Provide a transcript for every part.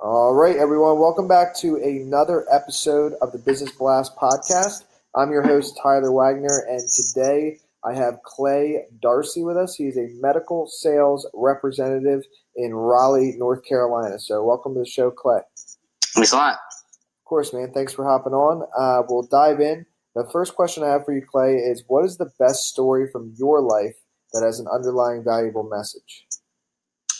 All right, everyone. Welcome back to another episode of the Business Blast podcast. I'm your host, Tyler Wagner, and today I have Clay Darcy with us. He's a medical sales representative in Raleigh, North Carolina. So, welcome to the show, Clay. Thanks a lot. Of course, man. Thanks for hopping on. Uh, we'll dive in. The first question I have for you, Clay, is what is the best story from your life that has an underlying valuable message?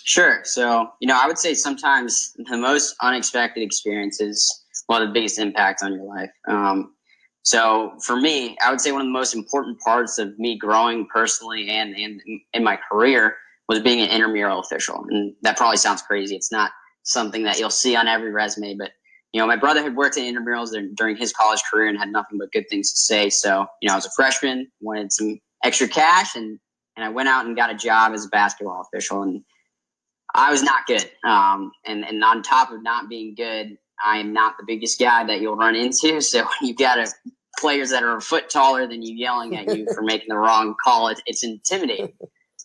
Sure. So, you know, I would say sometimes the most unexpected experiences one of the biggest impact on your life. Um, so, for me, I would say one of the most important parts of me growing personally and, and in my career was being an intramural official. And that probably sounds crazy. It's not something that you'll see on every resume, but you know, my brother had worked in intramurals during his college career and had nothing but good things to say. So, you know, I was a freshman, wanted some extra cash, and and I went out and got a job as a basketball official. And I was not good. Um, and, and on top of not being good, I am not the biggest guy that you'll run into. So you've got a, players that are a foot taller than you yelling at you for making the wrong call. It, it's intimidating.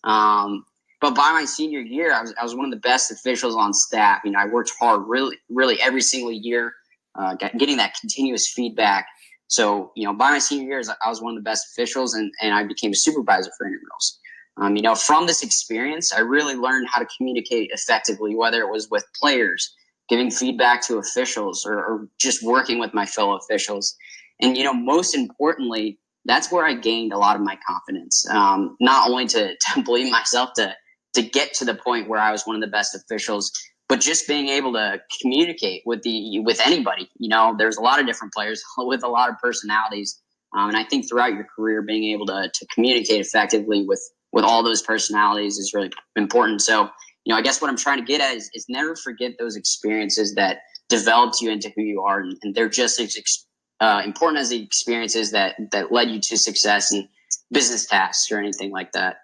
Um, but by my senior year, I was, I was one of the best officials on staff. You know, I worked hard really, really every single year, uh, getting that continuous feedback. So, you know, by my senior years, I was one of the best officials and, and I became a supervisor for intramurals. Um, you know, from this experience, I really learned how to communicate effectively, whether it was with players, giving feedback to officials, or, or just working with my fellow officials. And, you know, most importantly, that's where I gained a lot of my confidence. Um, not only to, to believe myself to to get to the point where I was one of the best officials, but just being able to communicate with the with anybody. You know, there's a lot of different players with a lot of personalities, um, and I think throughout your career, being able to to communicate effectively with with all those personalities is really important. So, you know, I guess what I'm trying to get at is, is never forget those experiences that developed you into who you are, and, and they're just as uh, important as the experiences that that led you to success and business tasks or anything like that.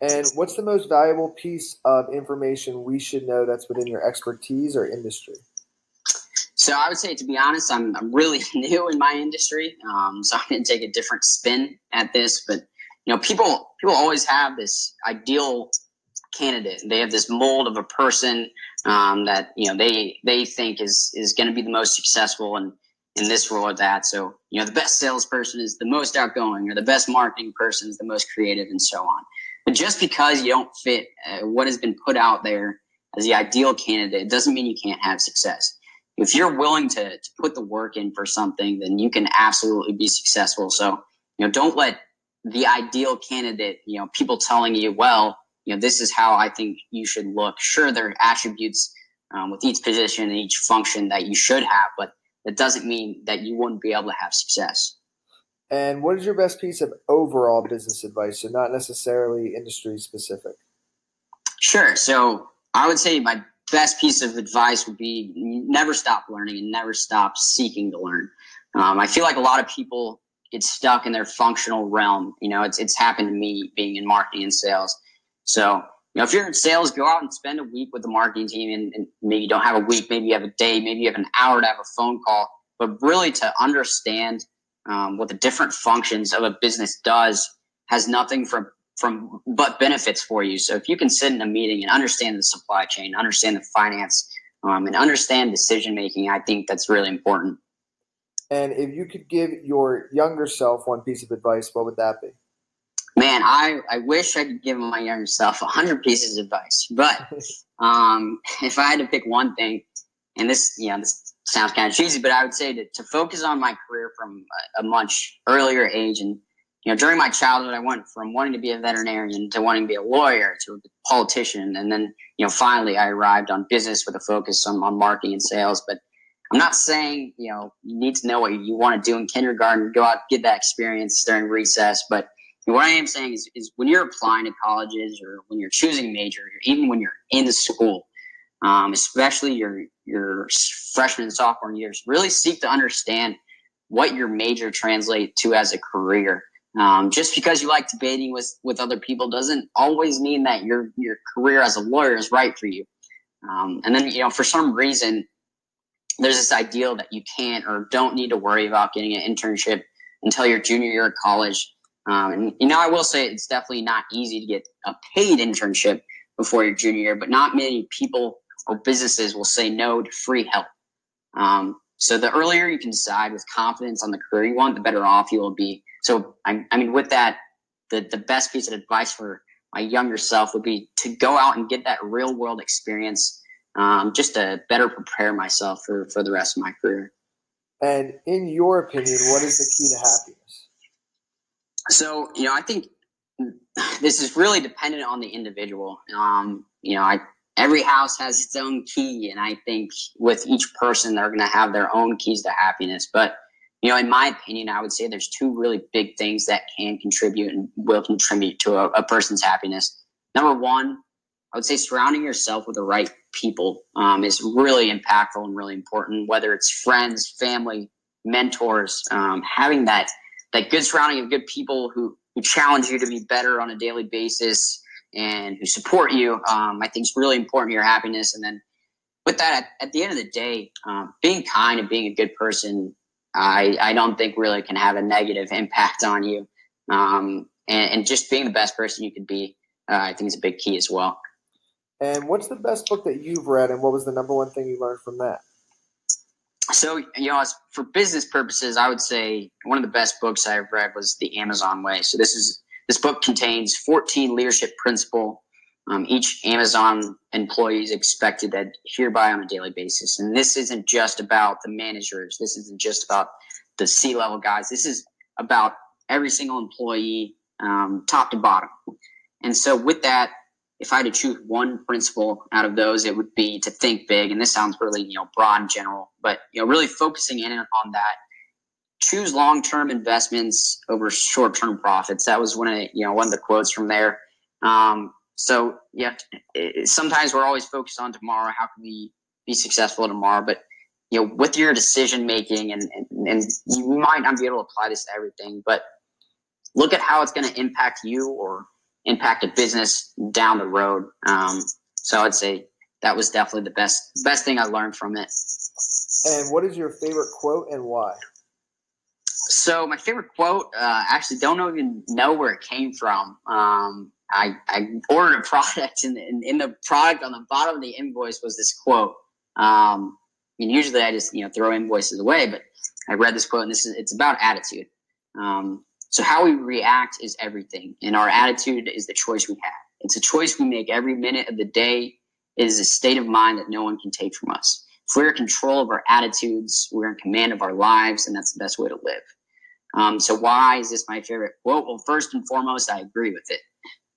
And what's the most valuable piece of information we should know that's within your expertise or industry? So I would say, to be honest, I'm, I'm really new in my industry, um, so I'm going to take a different spin at this. But you know, people people always have this ideal candidate. They have this mold of a person um, that you know they they think is is going to be the most successful in in this role or that. So you know, the best salesperson is the most outgoing, or the best marketing person is the most creative, and so on. But just because you don't fit uh, what has been put out there as the ideal candidate doesn't mean you can't have success. If you're willing to, to put the work in for something, then you can absolutely be successful. So, you know, don't let the ideal candidate, you know, people telling you, well, you know, this is how I think you should look. Sure, there are attributes um, with each position and each function that you should have, but that doesn't mean that you wouldn't be able to have success. And what is your best piece of overall business advice, so not necessarily industry specific? Sure. So I would say my best piece of advice would be never stop learning and never stop seeking to learn. Um, I feel like a lot of people get stuck in their functional realm. You know, it's it's happened to me being in marketing and sales. So you know, if you're in sales, go out and spend a week with the marketing team, and, and maybe you don't have a week, maybe you have a day, maybe you have an hour to have a phone call. But really, to understand um, what the different functions of a business does has nothing from from but benefits for you. So if you can sit in a meeting and understand the supply chain, understand the finance, um, and understand decision making, I think that's really important. And if you could give your younger self one piece of advice, what would that be? Man, I, I wish I could give my younger self a hundred pieces of advice. But um, if I had to pick one thing, and this, you know, this sounds kind of cheesy, but I would say to, to focus on my career from a, a much earlier age. And, you know, during my childhood, I went from wanting to be a veterinarian to wanting to be a lawyer to a politician. And then, you know, finally I arrived on business with a focus on, on marketing and sales. But I'm not saying, you know, you need to know what you want to do in kindergarten, go out, get that experience during recess. But what I am saying is, is when you're applying to colleges or when you're choosing major, or even when you're in the school, um, especially your your freshman and sophomore years. Really seek to understand what your major translate to as a career. Um, just because you like debating with with other people doesn't always mean that your your career as a lawyer is right for you. Um, and then you know for some reason there's this ideal that you can't or don't need to worry about getting an internship until your junior year of college. Um, and you know I will say it's definitely not easy to get a paid internship before your junior year, but not many people or businesses will say no to free help. Um, so the earlier you can decide with confidence on the career you want, the better off you will be. So I, I mean, with that, the the best piece of advice for my younger self would be to go out and get that real world experience, um, just to better prepare myself for for the rest of my career. And in your opinion, what is the key to happiness? So you know, I think this is really dependent on the individual. Um, you know, I every house has its own key, and I think with each person, they're going to have their own keys to happiness. But you know, in my opinion, I would say there's two really big things that can contribute and will contribute to a, a person's happiness. Number one, I would say surrounding yourself with the right people um, is really impactful and really important. Whether it's friends, family, mentors, um, having that that good surrounding of good people who who challenge you to be better on a daily basis and who support you, um, I think is really important to your happiness. And then with that, at, at the end of the day, um, being kind and being a good person, I, I don't think really can have a negative impact on you. Um, and, and, just being the best person you could be, uh, I think is a big key as well. And what's the best book that you've read, and what was the number one thing you learned from that? So, you know, for business purposes, I would say one of the best books I've read was The Amazon Way. So this is this book contains 14 leadership principle. Um, each Amazon employee is expected to adhere by on a daily basis. And this isn't just about the managers. This isn't just about the C level guys. This is about every single employee, um, top to bottom. And so, with that, if I had to choose one principle out of those, it would be to think big. And this sounds really, you know, broad and general, but you know, really focusing in on that choose long-term investments over short-term profits. That was one of you know one of the quotes from there. Um, so yeah, sometimes we're always focused on tomorrow. How can we be successful tomorrow? But you know, with your decision making, and, and and you might not be able to apply this to everything, but look at how it's going to impact you or impact a business down the road. Um, so I'd say that was definitely the best best thing I learned from it. And what is your favorite quote and why? So my favorite quote, uh, actually don't even know where it came from. Um, I, I ordered a product and in, in, the product on the bottom of the invoice was this quote. Um, and usually I just, you know, throw invoices away, but I read this quote and this is, it's about attitude. Um, so how we react is everything and our attitude is the choice we have. It's a choice we make every minute of the day. It is a state of mind that no one can take from us. If we're in control of our attitudes, we're in command of our lives, and that's the best way to live. Um, so why is this my favorite quote? Well, first and foremost, I agree with it.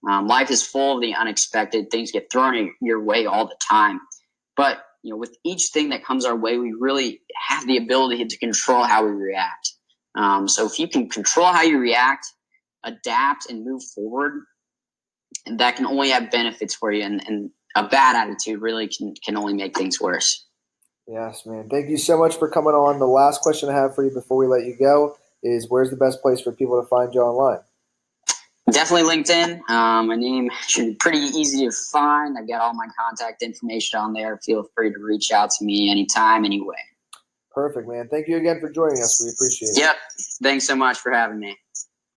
Um, life is full of the unexpected. Things get thrown in your way all the time. But you know, with each thing that comes our way, we really have the ability to control how we react. Um, so if you can control how you react, adapt, and move forward, and that can only have benefits for you. And, and a bad attitude really can can only make things worse. Yes, man. Thank you so much for coming on. The last question I have for you before we let you go is where's the best place for people to find you online? Definitely LinkedIn. Um, my name should be pretty easy to find. I've got all my contact information on there. Feel free to reach out to me anytime, anyway. Perfect, man. Thank you again for joining us. We appreciate it. Yep. Thanks so much for having me.